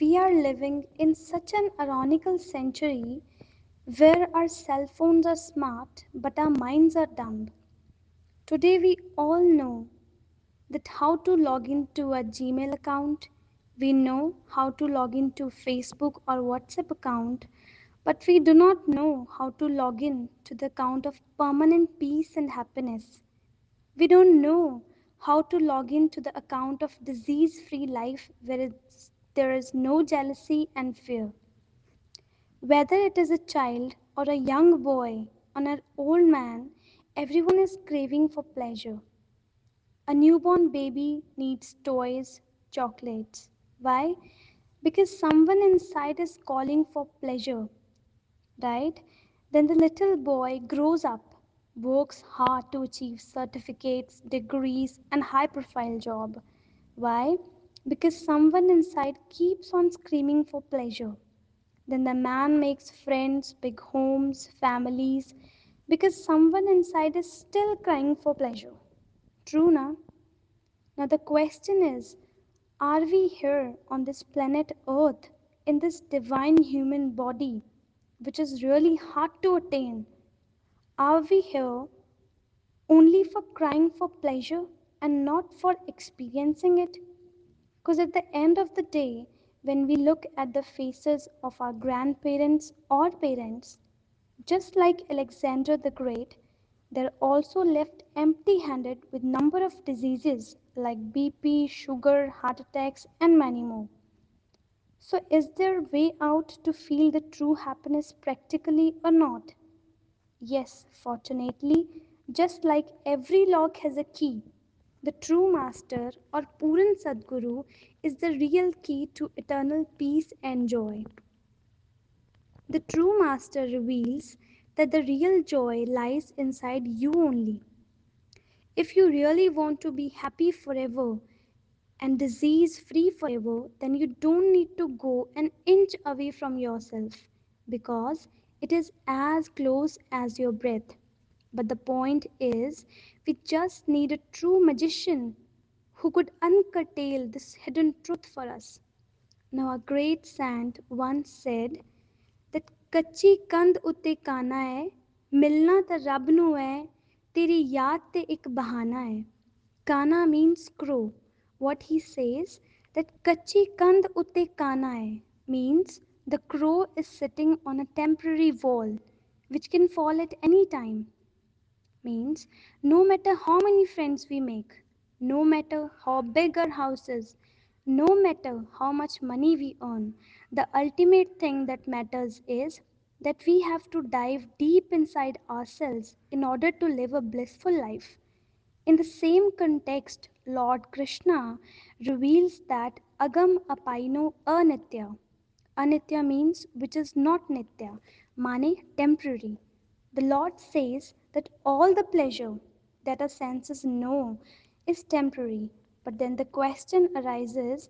We are living in such an ironical century where our cell phones are smart but our minds are dumb. Today, we all know that how to log into a Gmail account, we know how to log into Facebook or WhatsApp account, but we do not know how to log in to the account of permanent peace and happiness. We don't know how to log in to the account of disease free life where there is no jealousy and fear. Whether it is a child or a young boy or an old man, everyone is craving for pleasure. A newborn baby needs toys, chocolates. Why? Because someone inside is calling for pleasure, right? Then the little boy grows up, works hard to achieve certificates, degrees, and high profile job. Why? Because someone inside keeps on screaming for pleasure. Then the man makes friends, big homes, families, because someone inside is still crying for pleasure. True, na? Now the question is are we here on this planet Earth in this divine human body, which is really hard to attain? Are we here only for crying for pleasure and not for experiencing it? Because at the end of the day, when we look at the faces of our grandparents or parents, just like Alexander the Great, they're also left empty-handed with number of diseases like BP, sugar, heart attacks, and many more. So is there a way out to feel the true happiness practically or not? Yes, fortunately, just like every lock has a key, the true master or Puran Sadguru is the real key to eternal peace and joy. The true master reveals that the real joy lies inside you only. If you really want to be happy forever and disease free forever, then you don't need to go an inch away from yourself because it is as close as your breath. But the point is, we just need a true magician who could uncurtail this hidden truth for us. Now, a great saint once said that ਕੱਚੀ ਕੰਧ ਉੱਤੇ ਕਾਨਾ ਹੈ ਮਿਲਣਾ ਤਾਂ ਰੱਬ ਨੂੰ ਹੈ ਤੇਰੀ ਯਾਦ ਤੇ ਇੱਕ ਬਹਾਨਾ ਹੈ ਕਾਨਾ means crow what he says that ਕੱਚੀ ਕੰਧ ਉੱਤੇ ਕਾਨਾ ਹੈ means the crow is sitting on a temporary wall which can fall at any time means no matter how many friends we make no matter how big our house is no matter how much money we earn the ultimate thing that matters is that we have to dive deep inside ourselves in order to live a blissful life. In the same context, Lord Krishna reveals that agam apaino anitya. Anitya means which is not nitya, mane temporary. The Lord says that all the pleasure that our senses know is temporary. But then the question arises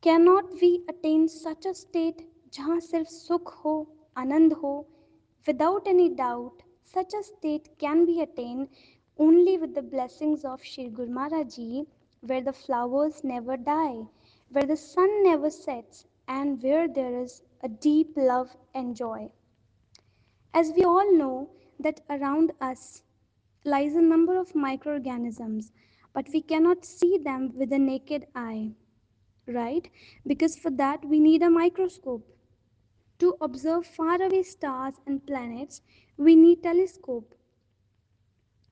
cannot we attain such a state जहाँ सिर्फ सुख हो आनंद हो without any doubt such a state can be attained only with the blessings of Shri Guru Maharaj Ji where the flowers never die where the sun never sets and where there is a deep love and joy as we all know that around us lies a number of microorganisms but we cannot see them with the naked eye right? Because for that we need a microscope. To observe faraway stars and planets, we need telescope.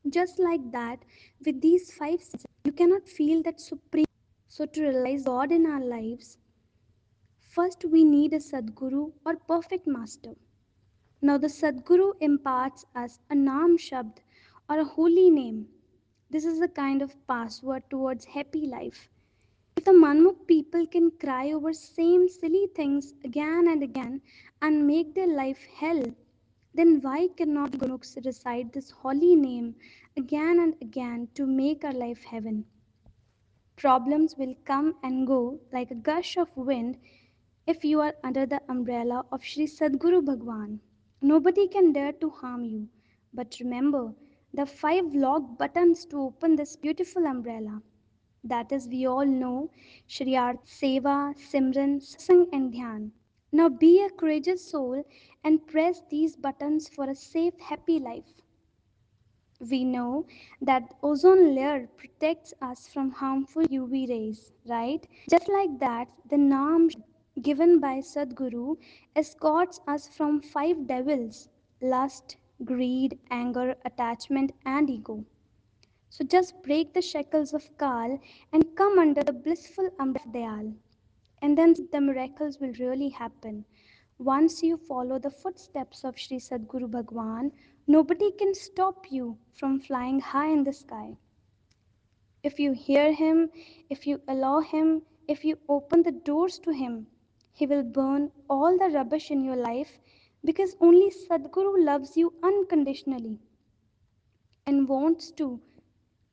Just like that, with these five senses, you cannot feel that supreme. So to realize God in our lives, first we need a Sadguru or perfect master. Now the Sadguru imparts us a Naam Shabd or a holy name. This is a kind of password towards happy life. If the Manmukh people can cry over same silly things again and again and make their life hell, then why cannot Gurmukhs recite this holy name again and again to make our life heaven? Problems will come and go like a gush of wind if you are under the umbrella of Sri Sadguru Bhagwan. Nobody can dare to harm you. But remember the five lock buttons to open this beautiful umbrella. That is, we all know Shri Seva, Simran, Satsang, and Dhyan. Now be a courageous soul and press these buttons for a safe, happy life. We know that ozone layer protects us from harmful UV rays, right? Just like that, the Naam given by Sadguru escorts us from five devils lust, greed, anger, attachment, and ego. So just break the shackles of Kal and come under the blissful umbrella of Dayal. And then the miracles will really happen. Once you follow the footsteps of Sri Sadguru Bhagwan, nobody can stop you from flying high in the sky. If you hear him, if you allow him, if you open the doors to him, he will burn all the rubbish in your life because only Sadguru loves you unconditionally and wants to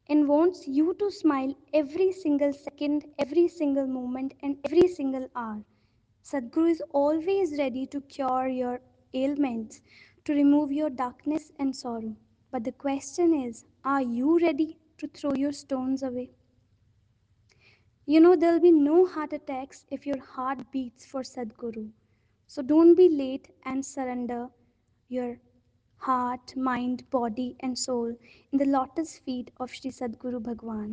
and wants you to smile every single second, every single moment, and every single hour. Sadguru is always ready to cure your ailments, to remove your darkness and sorrow. But the question is are you ready to throw your stones away? You know, there'll be no heart attacks if your heart beats for Sadguru. So don't be late and surrender your heart, mind, body, and soul in the lotus feet of Sri Sadguru Bhagwan.